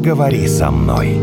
поговори со мной.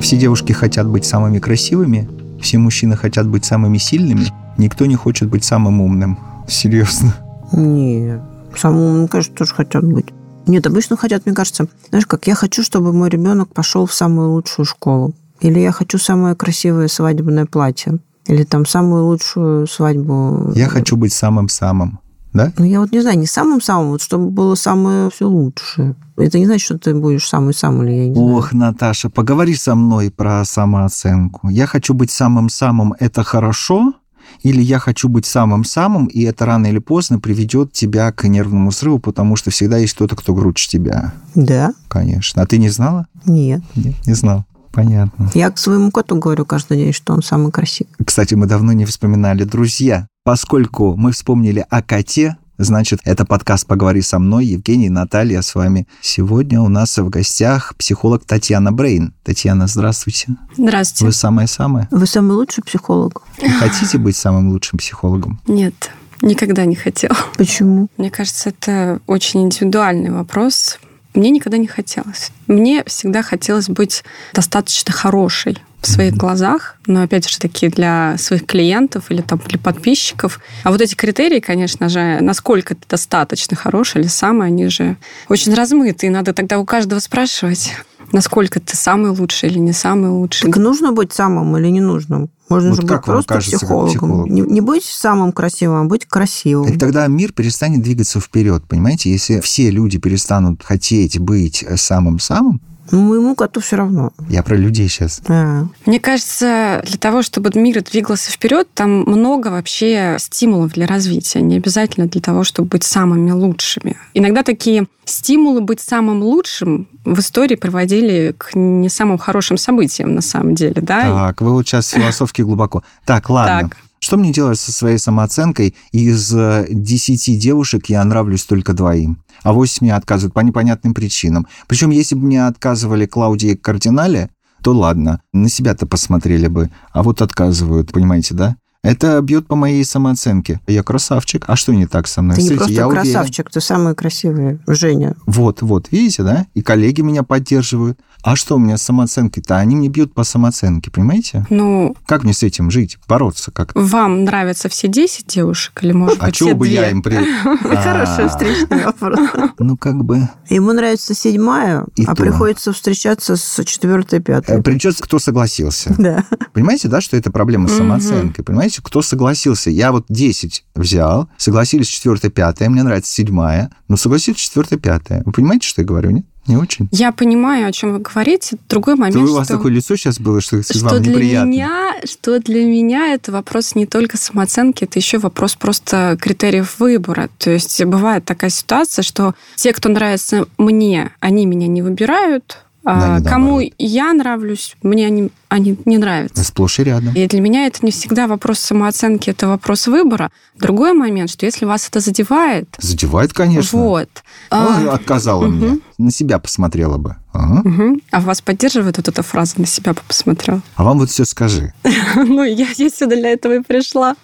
Все девушки хотят быть самыми красивыми, все мужчины хотят быть самыми сильными, никто не хочет быть самым умным. Серьезно. Нет, самым умным, конечно, тоже хотят быть. Нет, обычно хотят, мне кажется, знаешь, как я хочу, чтобы мой ребенок пошел в самую лучшую школу. Или я хочу самое красивое свадебное платье. Или там самую лучшую свадьбу. Я хочу быть самым-самым. Да? Ну, я вот не знаю, не самым-самым, вот чтобы было самое все лучшее. Это не значит, что ты будешь самый-самый, или я не знаю. Ох, Наташа, поговори со мной про самооценку. Я хочу быть самым-самым, это хорошо? Или я хочу быть самым-самым, и это рано или поздно приведет тебя к нервному срыву, потому что всегда есть кто-то, кто круче тебя. Да? Конечно. А ты не знала? Нет. Нет, не знал. Понятно. Я к своему коту говорю каждый день, что он самый красивый. Кстати, мы давно не вспоминали друзья. Поскольку мы вспомнили о коте, значит, это подкаст «Поговори со мной». Евгений и Наталья с вами. Сегодня у нас в гостях психолог Татьяна Брейн. Татьяна, здравствуйте. Здравствуйте. Вы самая-самая? Вы самый лучший психолог? Вы хотите быть самым лучшим психологом? Нет, никогда не хотела. Почему? Мне кажется, это очень индивидуальный вопрос. Мне никогда не хотелось. Мне всегда хотелось быть достаточно хорошей в своих глазах, но опять же таки для своих клиентов или там для подписчиков. А вот эти критерии, конечно же, насколько ты достаточно хороший или самый, они же очень размыты, и надо тогда у каждого спрашивать, насколько ты самый лучший или не самый лучший. Так нужно быть самым или не нужно? Можно Вот же как быть просто кажется, психологом. психологу? Не, не быть самым красивым, а быть красивым. И тогда мир перестанет двигаться вперед, понимаете? Если все люди перестанут хотеть быть самым-самым, моему коту все равно. я про людей сейчас. А. Мне кажется, для того, чтобы мир двигался вперед, там много вообще стимулов для развития. Не обязательно для того, чтобы быть самыми лучшими. Иногда такие стимулы быть самым лучшим в истории приводили к не самым хорошим событиям на самом деле, да? Так, вы вот сейчас философски глубоко. Так, ладно. Так. Что мне делать со своей самооценкой? Из э, 10 девушек я нравлюсь только двоим, а 8 мне отказывают по непонятным причинам. Причем, если бы мне отказывали Клаудии Кардинале, то ладно, на себя-то посмотрели бы, а вот отказывают, понимаете, да? Это бьет по моей самооценке. Я красавчик. А что не так со мной? Ты не Смотрите, просто я уверен. красавчик, ты самый красивый, Женя. Вот, вот, видите, да? И коллеги меня поддерживают. А что у меня с самооценкой-то? Они мне бьют по самооценке, понимаете? Ну, Как мне с этим жить, бороться как? вам нравятся все 10 девушек или, может А быть, чего все бы я им при... Хороший А, встречный вопрос. Ну, как бы... Ему нравится седьмая, а приходится встречаться с четвертой, пятой. Придется, кто согласился. Да. Понимаете, да, что это проблема с самооценкой? Понимаете, кто согласился? Я вот 10 взял, согласились четвертая, пятая, мне нравится седьмая, но согласились четвертая, пятая. Вы понимаете, что я говорю, нет? Не очень? Я понимаю, о чем вы говорите. Другой момент, То у вас что... такое лицо сейчас было, что, что вам для неприятно. меня, что для меня это вопрос не только самооценки, это еще вопрос просто критериев выбора. То есть бывает такая ситуация, что те, кто нравится мне, они меня не выбирают, Да, а кому я нравлюсь, мне они, они не нравятся. Сплошь и рядом. И для меня это не всегда вопрос самооценки, это вопрос выбора. Другой момент, что если вас это задевает, Задевает, конечно. вот, а, отказала мгм. мне. На себя посмотрела бы. Ага. мгм, а вас поддерживает вот эта фраза «на себя бы посмотрел». А вам вот все скажи. Ну, я, я сюда для этого и пришла.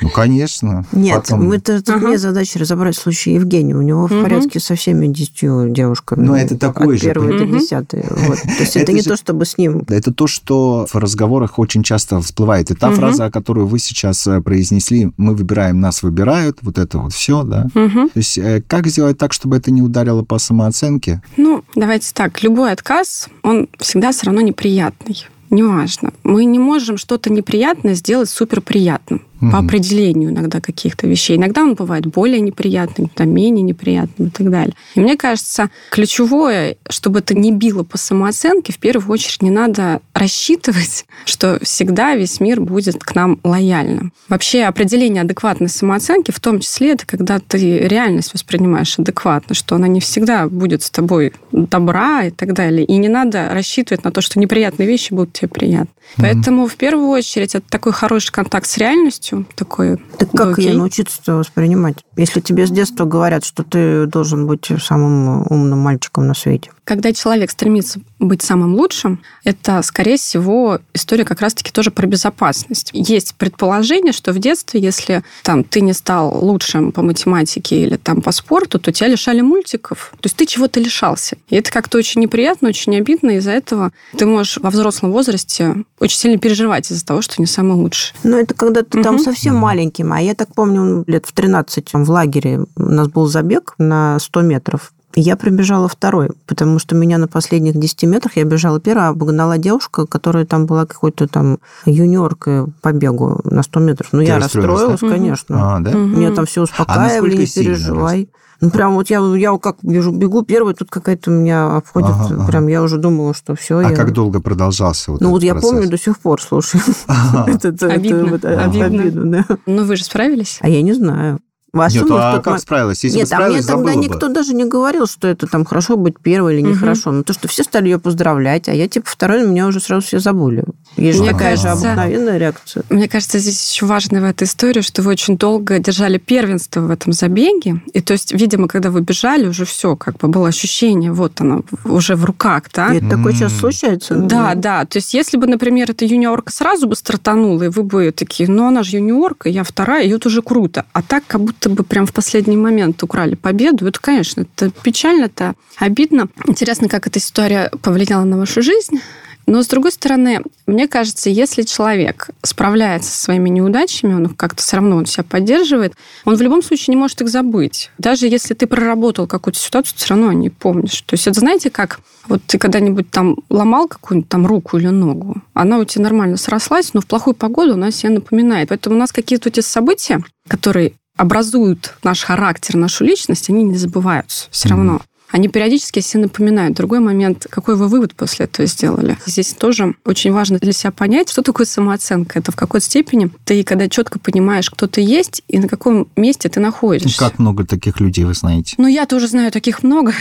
Ну, конечно. Нет, Потом- мы тут Ага. мне задача разобрать случай Евгения. У него в Мгм. порядке со всеми десятью девушками. Ну, это такой От же, первой до Мгм. десятой. Вот. То есть это Это не же- то, чтобы с ним. Это то, что в разговорах очень часто всплывает. И та Мгм. фраза, которую вы сейчас э, произнесли, мы выбираем, нас выбирают, вот это вот все, да. Мгм. То есть э, как сделать так, чтобы это не ударило по самооценке? Ну, давайте так. Любой отказ, он всегда все равно неприятный. Неважно. Мы не можем что-то неприятное сделать суперприятным. По Мгм. определению иногда каких-то вещей. Иногда он бывает более неприятным, иногда менее неприятным и так далее. И мне кажется, ключевое, чтобы это не било по самооценке, в первую очередь не надо рассчитывать, что всегда весь мир будет к нам лояльным. Вообще определение адекватной самооценки, в том числе, это когда ты реальность воспринимаешь адекватно, что она не всегда будет с тобой добра и так далее. И не надо рассчитывать на то, что неприятные вещи будут тебе приятны. Поэтому в первую очередь это такой хороший контакт с реальностью, такой Так как окей. ее научиться воспринимать? Если тебе с детства говорят, что ты должен быть самым умным мальчиком на свете. Когда человек стремится быть самым лучшим, это, скорее всего, история как раз-таки тоже про безопасность. Есть предположение, что в детстве, если там ты не стал лучшим по математике или там по спорту, то тебя лишали мультиков. То есть ты чего-то лишался. И это как-то очень неприятно, очень обидно. Из-за этого ты можешь во взрослом возрасте очень сильно переживать из-за того, что не самый лучший. Ну, это когда ты угу. там совсем маленьким. А я так помню, лет в 13 в лагере у нас был забег на 100 метров. Я пробежала второй, потому что меня на последних 10 метрах, я бежала первая, обогнала девушка, которая там была какой-то там юниоркой по бегу на 100 метров. Ну, я расстроилась, да? конечно. А, да? Меня там все а успокаивали, а не переживай. Ну, прям вот я, я как бежу, бегу первый, тут какая-то у меня обходит, ага, прям ага. я уже думала, что все. А я... как долго продолжался вот Ну, вот я помню до сих пор, слушай. Обидно. Обидно, да. Ну, вы же справились? А я не знаю. Вас Нет, а как справилась? Если Нет, бы а мне тогда никто бы. даже не говорил, что это там хорошо быть первой или нехорошо. Угу. Ну, то, что все стали ее поздравлять, а я типа второй, меня уже сразу все забыли. Есть мне такая кажется, же обыкновенная реакция. Мне кажется, здесь еще важно в этой истории, что вы очень долго держали первенство в этом забеге. И то есть, видимо, когда вы бежали, уже все, как бы было ощущение, вот оно, уже в руках, да? И это такое сейчас случается. Да, да. То есть, если бы, например, эта юниорка сразу бы стартанула, и вы бы такие, ну, она же юниорка, я вторая, и это уже круто. А так, как будто бы прям в последний момент украли победу. Это, конечно, это печально, это обидно. Интересно, как эта история повлияла на вашу жизнь. Но, с другой стороны, мне кажется, если человек справляется со своими неудачами, он как-то все равно он себя поддерживает, он в любом случае не может их забыть. Даже если ты проработал какую-то ситуацию, все равно не помнишь. То есть это знаете как? Вот ты когда-нибудь там ломал какую-нибудь там руку или ногу, она у тебя нормально срослась, но в плохую погоду она себе напоминает. Поэтому у нас какие-то эти события, которые образуют наш характер, нашу личность, они не забываются все равно. Они периодически себе напоминают. Другой момент, какой вы вывод после этого сделали. Здесь тоже очень важно для себя понять, что такое самооценка. Это в какой степени ты, когда четко понимаешь, кто ты есть и на каком месте ты находишься. Как много таких людей вы знаете? Ну, я тоже знаю таких много.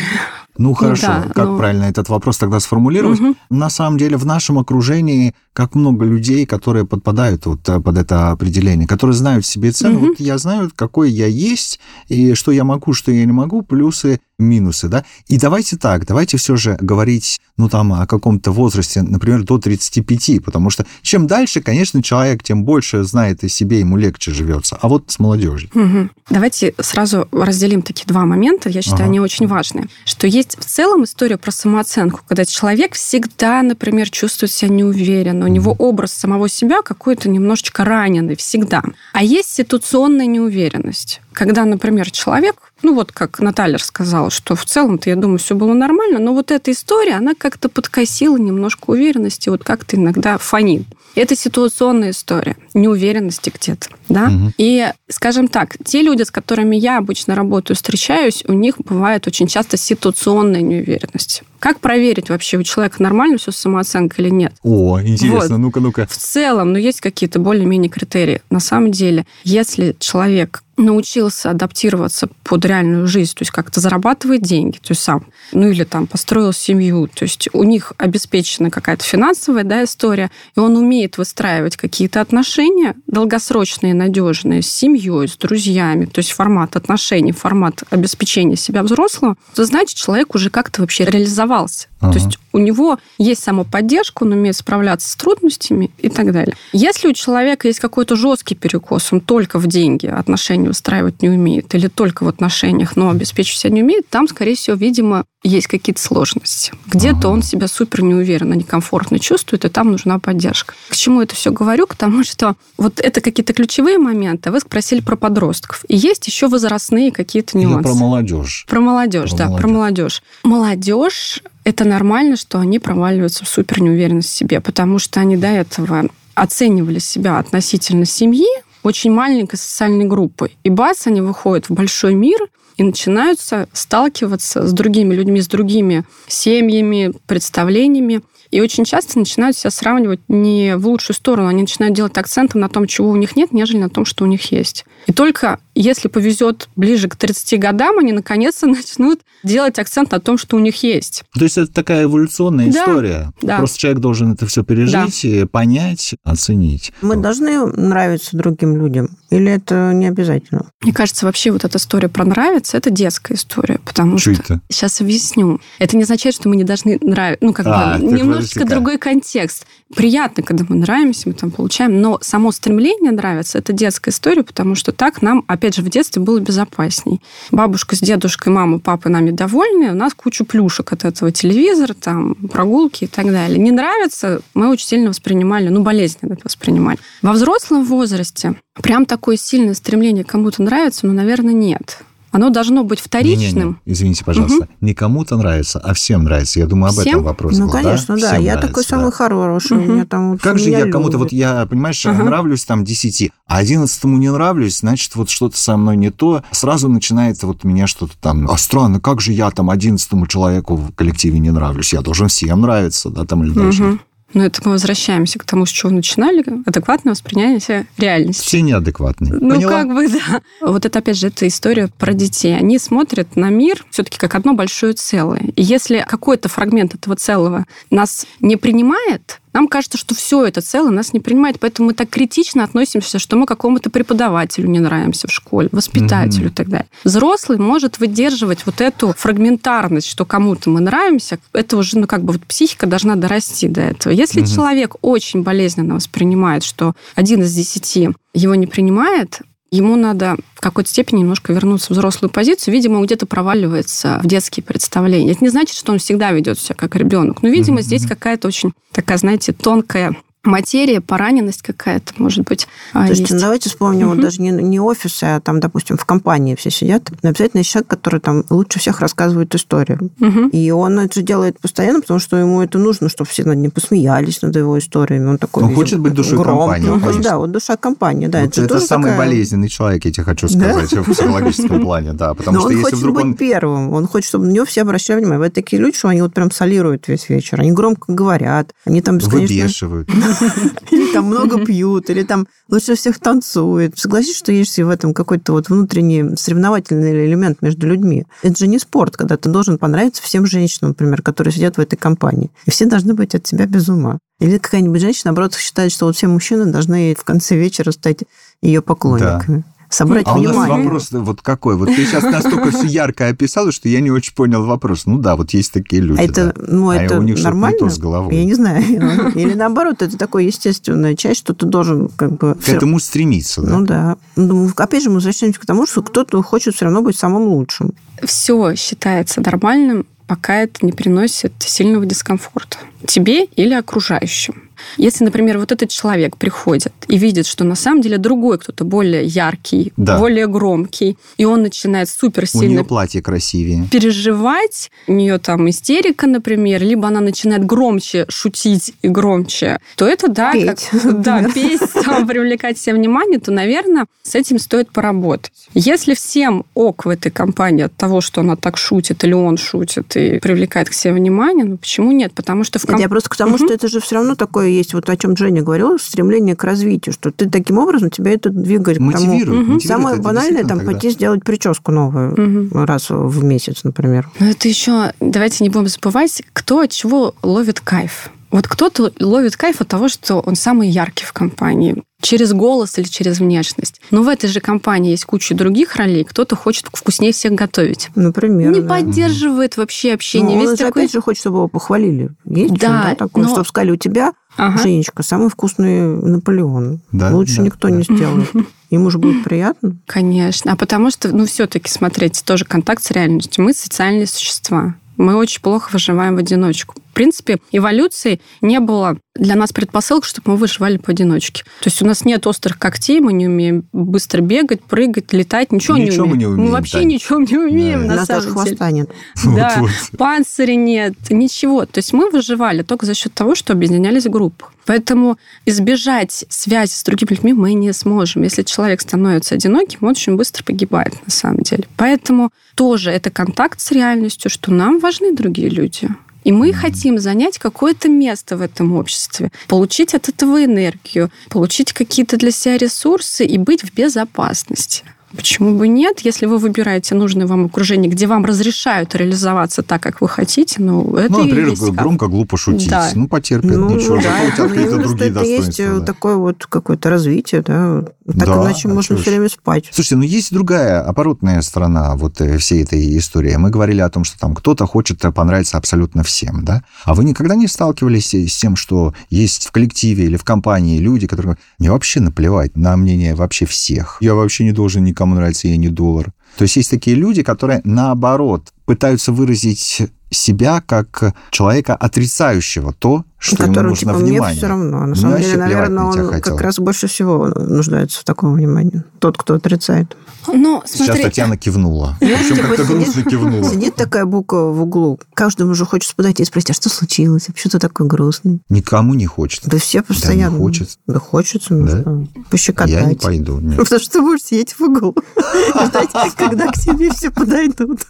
Ну хорошо, да, как но... правильно этот вопрос тогда сформулировать? Угу. На самом деле в нашем окружении как много людей, которые подпадают вот э, под это определение, которые знают себе цену. Угу. Вот я знаю, какой я есть, и что я могу, что я не могу, плюсы, минусы, да. И давайте так, давайте все же говорить, ну там, о каком-то возрасте, например, до 35, потому что чем дальше, конечно, человек, тем больше знает о себе, ему легче живется. А вот с молодежью. Угу. Давайте сразу разделим такие два момента, я считаю, ага. они очень важные. Что есть есть в целом история про самооценку, когда человек всегда, например, чувствует себя неуверенно, у него образ самого себя какой-то немножечко раненый всегда. А есть ситуационная неуверенность, когда, например, человек, ну вот как Наталья рассказала, что в целом-то, я думаю, все было нормально, но вот эта история, она как-то подкосила немножко уверенности, вот как-то иногда фонит. Это ситуационная история, неуверенности где-то, да. Угу. И, скажем так, те люди, с которыми я обычно работаю, встречаюсь, у них бывает очень часто ситуационная неуверенность. Как проверить вообще, у человека нормально все с самооценкой или нет? О, интересно, вот. ну-ка, ну-ка. В целом, ну, есть какие-то более-менее критерии. На самом деле, если человек научился адаптироваться под реальную жизнь, то есть как-то зарабатывает деньги, то есть сам, ну или там построил семью, то есть у них обеспечена какая-то финансовая да, история, и он умеет выстраивать какие-то отношения долгосрочные, надежные с семьей, с друзьями, то есть формат отношений, формат обеспечения себя взрослого, то значит человек уже как-то вообще реализовался. Ага. То есть у него есть самоподдержка, он умеет справляться с трудностями и так далее. Если у человека есть какой-то жесткий перекос, он только в деньги отношения устраивать не умеет, или только в отношениях, но обеспечить себя не умеет, там, скорее всего, видимо, есть какие-то сложности. Где-то он себя супер неуверенно, некомфортно чувствует, и там нужна поддержка. К чему это все говорю? К тому, что вот это какие-то ключевые моменты. Вы спросили про подростков. И есть еще возрастные какие-то нюансы. Или про молодежь. Про молодежь, про да, молодежь. про молодежь. Молодежь это нормально, что они проваливаются в супер неуверенность в себе, потому что они до этого оценивали себя относительно семьи очень маленькой социальной группой. И бац, они выходят в большой мир и начинаются сталкиваться с другими людьми, с другими семьями, представлениями. И очень часто начинают себя сравнивать не в лучшую сторону, они начинают делать акценты на том, чего у них нет, нежели на том, что у них есть. И только если повезет ближе к 30 годам, они наконец-то начнут делать акцент на том, что у них есть. То есть это такая эволюционная Да, история. да. Просто человек должен это все пережить, и понять, оценить. Мы должны нравиться другим людям? Или это не обязательно? Мне кажется, вообще вот эта история про нравится, это детская история, потому Что что... это? Сейчас объясню. Это не означает, что мы не должны нравиться. Ну, как А, бы немножечко подожди-ка. другой контекст. Приятно, когда мы нравимся, мы там получаем, но само стремление нравится, это детская история, потому что так нам, опять же, в детстве было безопасней. Бабушка с дедушкой, мама, папа нами довольны, у нас куча плюшек от этого телевизора, там, прогулки и так далее. Не нравится, мы очень сильно воспринимали, ну, болезненно это воспринимали. Во взрослом возрасте прям такое сильное стремление кому-то нравится, ну, наверное, нет. Оно должно быть вторичным. Не-не-не, Извините, пожалуйста. Не кому-то нравится, а всем нравится. Я думаю, об Всем? этом вопрос ну, был, конечно, да. Всем Я нравится, такой да. самый хороший. У Мгм. меня там Как же я кому-то, вот я, понимаешь, Ага. нравлюсь там 10, а 11 не нравлюсь, значит, вот что-то со мной не то. Сразу начинается вот меня что-то там, а странно, как же я там 11 человеку в коллективе не нравлюсь? Я должен всем нравиться, да, там или должен. Мгм. Но это мы возвращаемся к тому, с чего начинали. Адекватное воспринятие реальности. Все неадекватные. Ну, Поняла? как бы, да. Вот это, опять же, это история про детей. Они смотрят на мир все-таки как одно большое целое. И если какой-то фрагмент этого целого нас не принимает, нам кажется, что все это целое нас не принимает, поэтому мы так критично относимся, что мы какому-то преподавателю не нравимся в школе, воспитателю Мгм. и так далее. Взрослый может выдерживать вот эту фрагментарность, что кому-то мы нравимся, это уже, ну, как бы вот психика должна дорасти до этого. Если Мгм. человек очень болезненно воспринимает, что один из десяти его не принимает, ему надо в какой-то степени немножко вернуться в взрослую позицию. Видимо, он где-то проваливается в детские представления. Это не значит, что он всегда ведет себя как ребенок. Но, видимо, Мгм, здесь какая-то очень такая, знаете, тонкая материя, пораненность какая-то, может быть, а, То есть, есть. ну, давайте вспомним, вот даже не, не офисы, а там, допустим, в компании все сидят. Обязательно есть человек, который там лучше всех рассказывает историю. И он это делает постоянно, потому что ему это нужно, чтобы все над ним посмеялись, над его историями. Он такой Он весь хочет быть душой громкий. компании, Он хочет, конечно. да, вот душа компании, да. Вот же это тоже самый такая- болезненный человек, я тебе хочу Да? сказать, в психологическом плане, да. Потому Но что он если хочет вдруг быть он первым. Он хочет, чтобы на него все обращали внимание. Вот такие люди, что они вот прям солируют весь вечер. Они громко говорят. Они там бесконечно... выбешивают. Или там много пьют, или там лучше всех танцуют. Согласись, что есть в этом какой-то вот внутренний соревновательный элемент между людьми. Это же не спорт, когда ты должен понравиться всем женщинам, например, которые сидят в этой компании. И все должны быть от тебя без ума. Или какая-нибудь женщина, наоборот, считает, что вот все мужчины должны в конце вечера стать ее поклонниками. Собрать А у нас внимание. вопрос вот какой? Вот ты сейчас настолько все ярко описала, что я не очень понял вопрос. Ну да, вот есть такие люди. А это, да. ну, А это у них не нормально? то с головой. Я не знаю. Или наоборот, это такая естественная часть, что ты должен как бы... К этому стремиться, да? Ну да. Ну, опять же, мы возвращаемся к тому, что кто-то хочет все равно быть самым лучшим. Все считается нормальным, пока это не приносит сильного дискомфорта тебе или окружающим. Если, например, вот этот человек приходит и видит, что на самом деле другой кто-то более яркий, Да. более громкий, и он начинает супер У нее сильно платье красивее. переживать, у нее там истерика, например, либо она начинает громче шутить и громче, то это, да, Петь, как, да, петь, там, привлекать все внимание, то, наверное, с этим стоит поработать. Если всем ок в этой компании от того, что она так шутит или он шутит и привлекает к себе внимание, ну почему нет? Потому что в Комп- я просто к тому, Мгм. что это же все равно такое есть, вот о чем Женя говорила, стремление к развитию, что ты таким образом тебя это двигает к тому. Мотивирует. Мотивирует. Самое Это банальное, там, тогда. пойти сделать прическу новую Мгм. раз в месяц, например. Но это еще, давайте не будем забывать, кто от чего ловит кайф. Вот кто-то ловит кайф от того, что он самый яркий в компании через голос или через внешность. Но в этой же компании есть куча других ролей. Кто-то хочет вкуснее всех готовить. Например. не да. поддерживает вообще общение. Ну, Весь он же такой... опять же хочет, чтобы его похвалили. Есть Да, да, такое, но- чтобы сказали, у тебя, Ага. Женечка, самый вкусный Наполеон. Да, Лучше да, никто да. не сделает. Ему же будет приятно. Конечно. А потому что, ну, все-таки, смотрите, тоже контакт с реальностью. Мы социальные существа. Мы очень плохо выживаем в одиночку. В принципе, эволюции не было для нас предпосылок, чтобы мы выживали поодиночке. То есть у нас нет острых когтей, мы не умеем быстро бегать, прыгать, летать, ничего, Ничего мы не не умеем. умеем, Мы вообще Тань. ничего не умеем, Да. У на нас даже самом деле. хвоста нет. Да, Вот, панциря нет, ничего. То есть мы выживали только за счет того, что объединялись в группы. Поэтому избежать связи с другими людьми мы не сможем. Если человек становится одиноким, он очень быстро погибает на самом деле. Поэтому тоже это контакт с реальностью, что нам важны другие люди. И мы хотим занять какое-то место в этом обществе, получить от этого энергию, получить какие-то для себя ресурсы и быть в безопасности. Почему бы нет? Если вы выбираете нужное вам окружение, где вам разрешают реализоваться так, как вы хотите, ну, это Ну, и например, есть громко, глупо шутить. Да. Ну, потерпит, Ну, ничего. да, Зато у тебя именно, другие что это есть достоинства. э, да. такое вот какое-то развитие, да. Так Да, иначе а можно все время спать. Слушайте, ну есть другая оборотная сторона вот э, всей этой истории. Мы говорили о том, что там кто-то хочет э, понравиться абсолютно всем, да? А вы никогда не сталкивались с тем, что есть в коллективе или в компании люди, которые говорят, мне вообще наплевать на мнение вообще всех. Я вообще не должен никому нравиться, я не доллар. То есть есть такие люди, которые наоборот пытаются выразить себя как человека, отрицающего то, что ему Которому, нужно типа, мне внимание. все равно. На Мне самом деле, наверное, он как раз больше всего нуждается в таком внимании. Тот, кто отрицает. Ну, Сейчас смотри, Татьяна кивнула. Причем Типа как-то грустно кивнула. Сидит такая буква в углу. Каждому же хочется подойти и спросить, а что случилось? Почему ты такой грустный? Никому не хочется. Да все постоянно. хочется. Да хочется. ну Да? Пощекотать. Я не пойду. нет. Потому что ты будешь сидеть в углу. Ждать, когда к тебе все подойдут.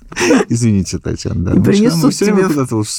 Извините, Татьяна. Да. И Мы принесут тебе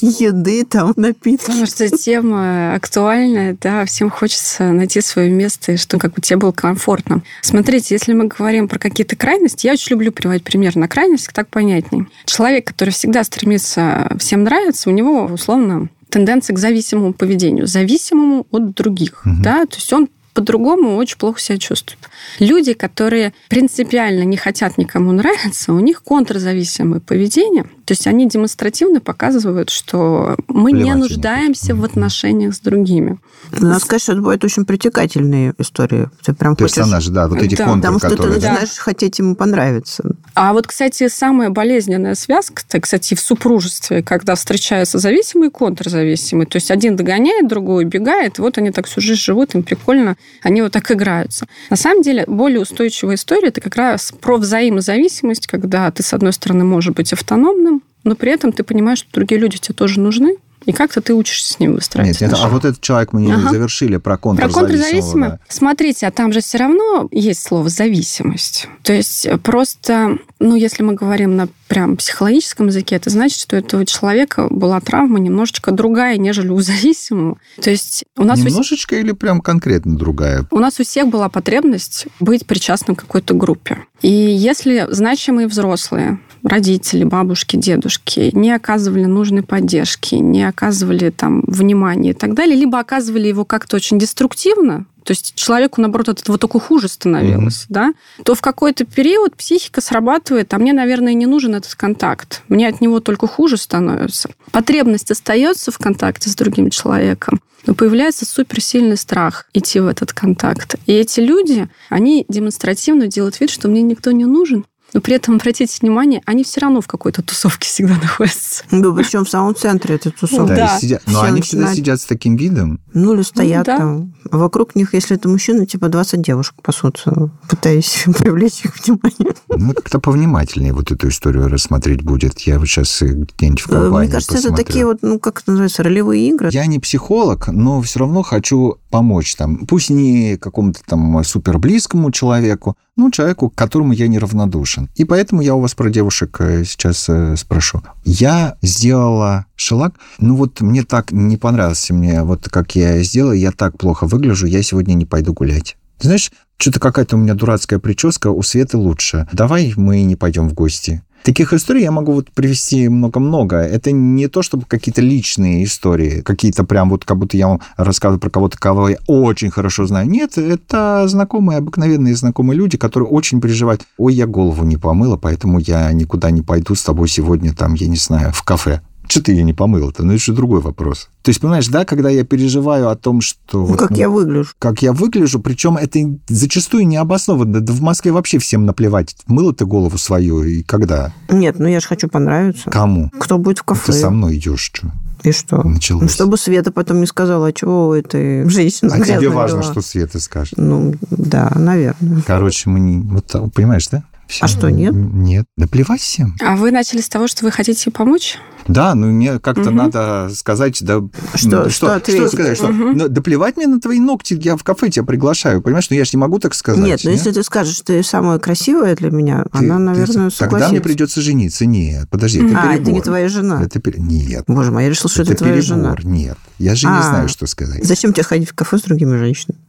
Еды, там, напитки. Потому что тема актуальная, да, всем хочется найти свое место, и что как бы тебе было комфортно. Смотрите, если мы говорим про какие-то крайности, я очень люблю приводить пример на крайность, так понятней. Человек, который всегда стремится всем нравиться, у него, условно, тенденция к зависимому поведению, зависимому от других, Мгм. да, то есть он по-другому очень плохо себя чувствует. Люди, которые принципиально не хотят никому нравиться, у них контрзависимое поведение. То есть они демонстративно показывают, что мы Плевать не нуждаемся в отношениях с другими. Надо сказать, что это бывают очень притекательные истории. Ты прям хочешь... Персонажи, да, вот эти Да. контуры, Потому что ты которые... да. начинаешь хотеть ему понравиться. А вот, кстати, самая болезненная связка, так, кстати, в супружестве, когда встречаются зависимые и контрзависимые. То есть один догоняет, другой убегает, вот они так всю жизнь живут, им прикольно, они вот так играются. На самом деле, более устойчивая история – это как раз про взаимозависимость, когда ты, с одной стороны, можешь быть автономным, но при этом ты понимаешь, что другие люди тебе тоже нужны, и как-то ты учишься с ним выстраивать Нет, это- а вот этот человек мы не Ага. завершили про Про контрзависимого. да. Смотрите, а там же все равно есть слово зависимость. То есть э, просто, ну, если мы говорим на прям психологическом языке, это значит, что у этого человека была травма немножечко другая, нежели у зависимого. То есть у нас, у, Немножечко или прям конкретно другая? у нас у всех была потребность быть причастным к какой-то группе. И если значимые взрослые, родители, бабушки, дедушки не оказывали нужной поддержки, не оказывали там внимания и так далее, либо оказывали его как-то очень деструктивно, то есть человеку, наоборот, от этого только хуже становилось, да, то в какой-то период психика срабатывает, а мне, наверное, не нужен этот контакт. Мне от него только хуже становится. Потребность остается в контакте с другим человеком, но появляется суперсильный страх идти в этот контакт. И эти люди, они демонстративно делают вид, что мне никто не нужен, но при этом, обратите внимание, они все равно в какой-то тусовке всегда находятся. Да, причем в самом центре этой тусовки. Да, Да. сидят- Но Все они всегда начинают- сидят с таким видом. Ну, или стоят да. там. А вокруг них, если это мужчина, типа 20 девушек пасутся, пытаясь привлечь их внимание. Ну, как-то повнимательнее вот эту историю рассмотреть будет. Я вот сейчас где-нибудь в Э, компании Мне кажется, это посмотрю. такие вот, ну, как это называется, ролевые игры. Я не психолог, но все равно хочу помочь там. Пусть не какому-то там супер близкому человеку, но человеку, к которому я неравнодушен. И поэтому я у вас про девушек э, сейчас э, спрошу. Я сделала шелак, ну вот мне так не понравился мне, вот как я сделала, я так плохо выгляжу, я сегодня не пойду гулять. Знаешь, что-то какая-то у меня дурацкая прическа, у Светы лучше. Давай мы не пойдем в гости. Таких историй я могу вот привести много-много. Это не то, чтобы какие-то личные истории, какие-то прям вот как будто я вам рассказываю про кого-то, кого я очень хорошо знаю. Нет, это знакомые, обыкновенные знакомые люди, которые очень переживают. Ой, я голову не помыла, поэтому я никуда не пойду с тобой сегодня там, я не знаю, в кафе. Что ты ее не помыла-то? Ну, это же другой вопрос. То есть, понимаешь, да, когда я переживаю о том, что... Ну, вот, как ну, я выгляжу. как я выгляжу, причем это зачастую не обоснованно. Да в Москве вообще всем наплевать, мыла ты голову свою и когда, Нет, ну я же хочу понравиться. кому. Кто будет в кафе? Ты со мной идешь, что? И что? Началось. Ну, чтобы Света потом не сказала, а чего у этой женщины А тебе важно, дела?» что Света скажет. Ну, да, наверное. Короче, мы не... Вот, так, понимаешь, да? Всё. А что, нет? Нет. Да плевать всем. А вы начали с того, что вы хотите помочь? Да, ну мне как-то Мгм. надо сказать, да... Что- ну, что ответить? сказать? Что, Мгм. ну, да плевать мне на твои ногти, я в кафе тебя приглашаю, понимаешь? Ну я же не могу так сказать. Нет, но если ты скажешь, что ты самая красивая для меня, Ты- она, ты- наверное, согласится. Тогда мне придется жениться. Нет, подожди, это А, это перебор. не твоя жена. Это пере- Нет. Боже мой, я решила, что это, твоя перебор. жена. Нет, я же не А. знаю, что сказать. Зачем тебе ходить в кафе с другими женщинами?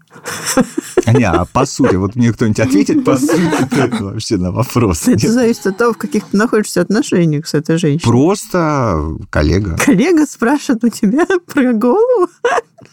Не, а по сути, вот мне кто-нибудь ответит по сути вообще на вопрос. Это зависит от того, в каких ты находишься отношениях с этой женщиной. Просто коллега. Коллега спрашивает у тебя про голову.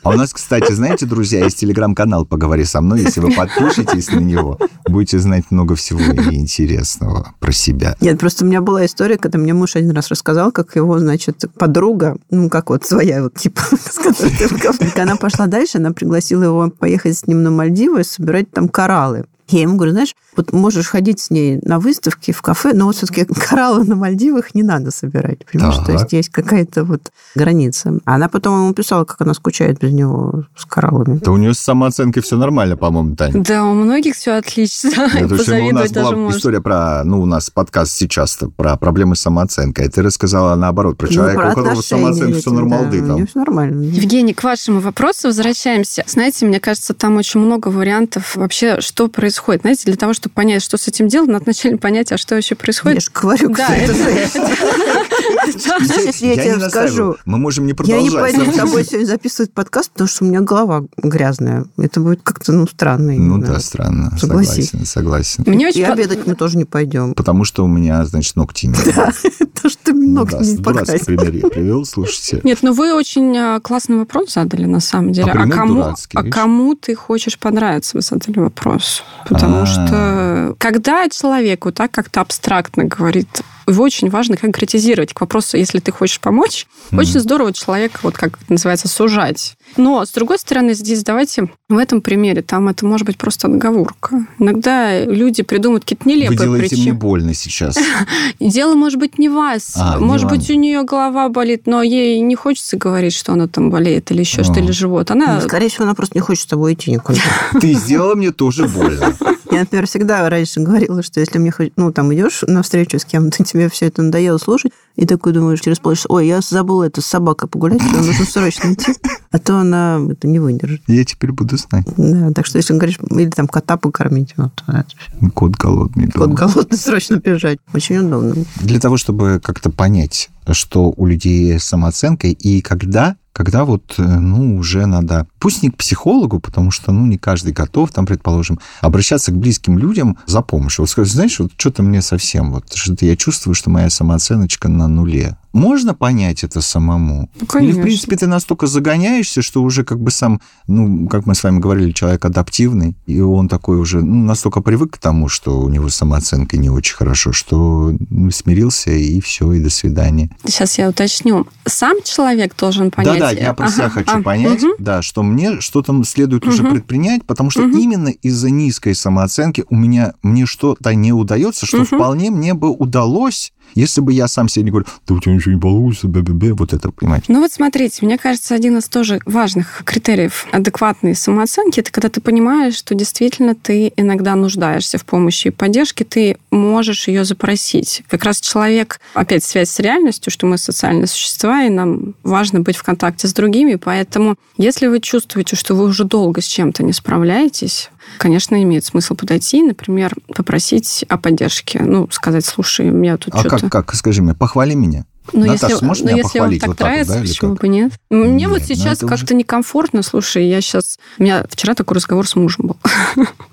А у нас, кстати, знаете, друзья, есть телеграм-канал «Поговори со мной». Если вы подпишетесь на него, будете знать много всего интересного про себя. Нет, просто у меня была история, когда мне муж один раз рассказал, как его, значит, подруга, ну, как вот своя, вот, типа, с которой ты Она пошла дальше, она пригласила его поехать с ним на Мальдивы и собирать там кораллы. Я ему говорю, знаешь, вот можешь ходить с ней на выставки, в кафе, но вот все-таки кораллы на Мальдивах не надо собирать. Понимаешь? Так. То есть есть какая-то вот граница. Она потом ему писала, как она скучает без него с кораллами. Да у нее с самооценкой все нормально, по-моему, Таня. Да, у многих все отлично. Это у нас была можно. история про, ну, у нас подкаст сейчас про проблемы с самооценкой. А ты рассказала наоборот, про ну, человека, про у которого самооценка все нормалды. Да, там. все нормально. Евгений, к вашему вопросу возвращаемся. Знаете, мне кажется, там очень много вариантов вообще, что происходит происходит. Знаете, для того, чтобы понять, что с этим делать, надо вначале понять, а что вообще происходит. Я же говорю, да, это... Если я тебе скажу... Мы можем не продолжать. Я не пойду с тобой сегодня записывать подкаст, потому что у меня голова грязная. Это будет как-то, ну, странно. Ну да, странно. Согласен, согласен. И обедать мы тоже не пойдем. Потому что у меня, значит, ногти не Да, то, что ты ну ногти не покрасил. пример я привел, слушайте. Нет, ну вы очень а, классный вопрос задали, на самом деле. А, кому, а кому ты хочешь понравиться, вы задали вопрос. Потому А-а-а. что когда человеку так как-то абстрактно говорит его очень важно конкретизировать к вопросу, если ты хочешь помочь. Mm-hmm. Очень здорово человека, вот как это называется, сужать. Но, с другой стороны, здесь давайте в этом примере, там это может быть просто отговорка. Иногда люди придумают какие-то нелепые Вы делаете причины. мне больно сейчас. Дело может быть не вас. А, может быть, у нее голова болит, но ей не хочется говорить, что она там болеет или еще что, или живот. Она... Ну, скорее всего, она просто не хочет с тобой идти никуда. Ты сделала мне тоже больно. Я, например, всегда раньше говорила, что если мне ну, там идешь на встречу с кем-то, тебе все это надоело слушать, и такой думаешь через полчаса, ой, я забыла это с собакой погулять, что нужно срочно идти, а то она это не выдержит. Я теперь буду знать. Да, так что если говоришь, или там кота покормить, вот это... Кот голодный. Кот голодный, срочно бежать. Очень удобно. Для того, чтобы как-то понять, что у людей с самооценкой и когда когда вот, э, ну, уже надо, пусть не к психологу, потому что, ну, не каждый готов, там, предположим, обращаться к близким людям за помощью. Вот сказать, знаешь, вот что-то мне совсем, вот, что-то я чувствую, что моя самооценочка на нуле. Можно понять это самому? Ну, Или, в принципе, ты настолько загоняешься, что уже как бы сам, ну, как мы с вами говорили, человек адаптивный, и он такой уже ну, настолько привык к тому, что у него самооценка не очень хорошо, что ну, смирился, и все, и до свидания. Сейчас я уточню. Сам человек должен понять... Да-да, я про себя ага, хочу а, понять, угу. да, что мне что-то следует угу. уже предпринять, потому что именно из-за низкой самооценки у меня мне что-то не удается, что вполне мне бы удалось если бы я сам себе не говорю, да у тебя ничего не получится, бе бе бе вот это, понимаете? Ну вот смотрите, мне кажется, один из тоже важных критериев адекватной самооценки, это когда ты понимаешь, что действительно ты иногда нуждаешься в помощи и поддержке, ты можешь ее запросить. Как раз человек, опять связь с реальностью, что мы социальные существа, и нам важно быть в контакте с другими, поэтому если вы чувствуете, что вы уже долго с чем-то не справляетесь, конечно, имеет смысл подойти, например, попросить о поддержке. Ну, сказать, слушай, у меня тут а что-то... как, как, скажи мне, похвали меня? Ну, Наташа, если, сможешь ну, меня если похвалить? вам так вот нравится, вот, да, почему бы нет? Мне нет, вот ну, сейчас как-то уже... некомфортно. Слушай, я сейчас... У меня вчера такой разговор с мужем был.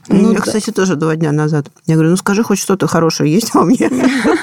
Ну, я, кстати, тоже два дня назад. Я говорю, ну, скажи, хоть что-то хорошее есть во мне?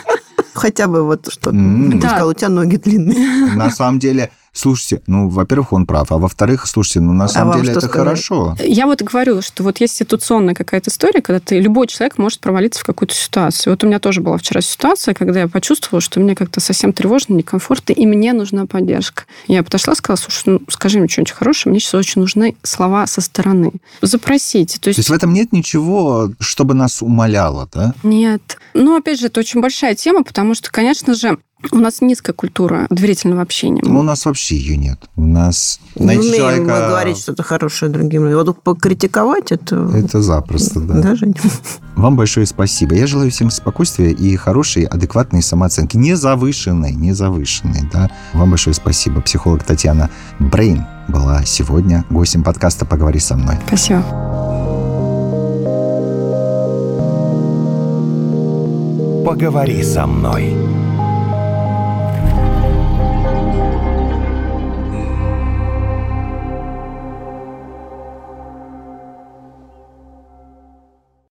Хотя бы вот что-то. Да. Сказал, у тебя ноги длинные. На самом деле, Слушайте, ну, во-первых, он прав, а во-вторых, слушайте, ну, на а самом деле это сказать? хорошо. Я вот говорю, что вот есть ситуационная какая-то история, когда ты, любой человек может провалиться в какую-то ситуацию. Вот у меня тоже была вчера ситуация, когда я почувствовала, что мне как-то совсем тревожно, некомфортно, и мне нужна поддержка. Я подошла, сказала, слушай, ну, скажи мне что-нибудь хорошее, мне сейчас очень нужны слова со стороны. Запросите. То есть... То есть в этом нет ничего, чтобы нас умоляло, да? Нет. Ну, опять же, это очень большая тема, потому что, конечно же, у нас низкая культура доверительного общения. Ну, у нас вообще ее нет. У нас... Не умеем человека... мы говорить что-то хорошее другим. Вот покритиковать это... Это запросто, да. Да, Женя? Вам большое спасибо. Я желаю всем спокойствия и хорошей, адекватной самооценки. Не завышенной, не завышенной, да. Вам большое спасибо. Психолог Татьяна Брейн была сегодня гостем подкаста «Поговори со мной». Спасибо. «Поговори со мной».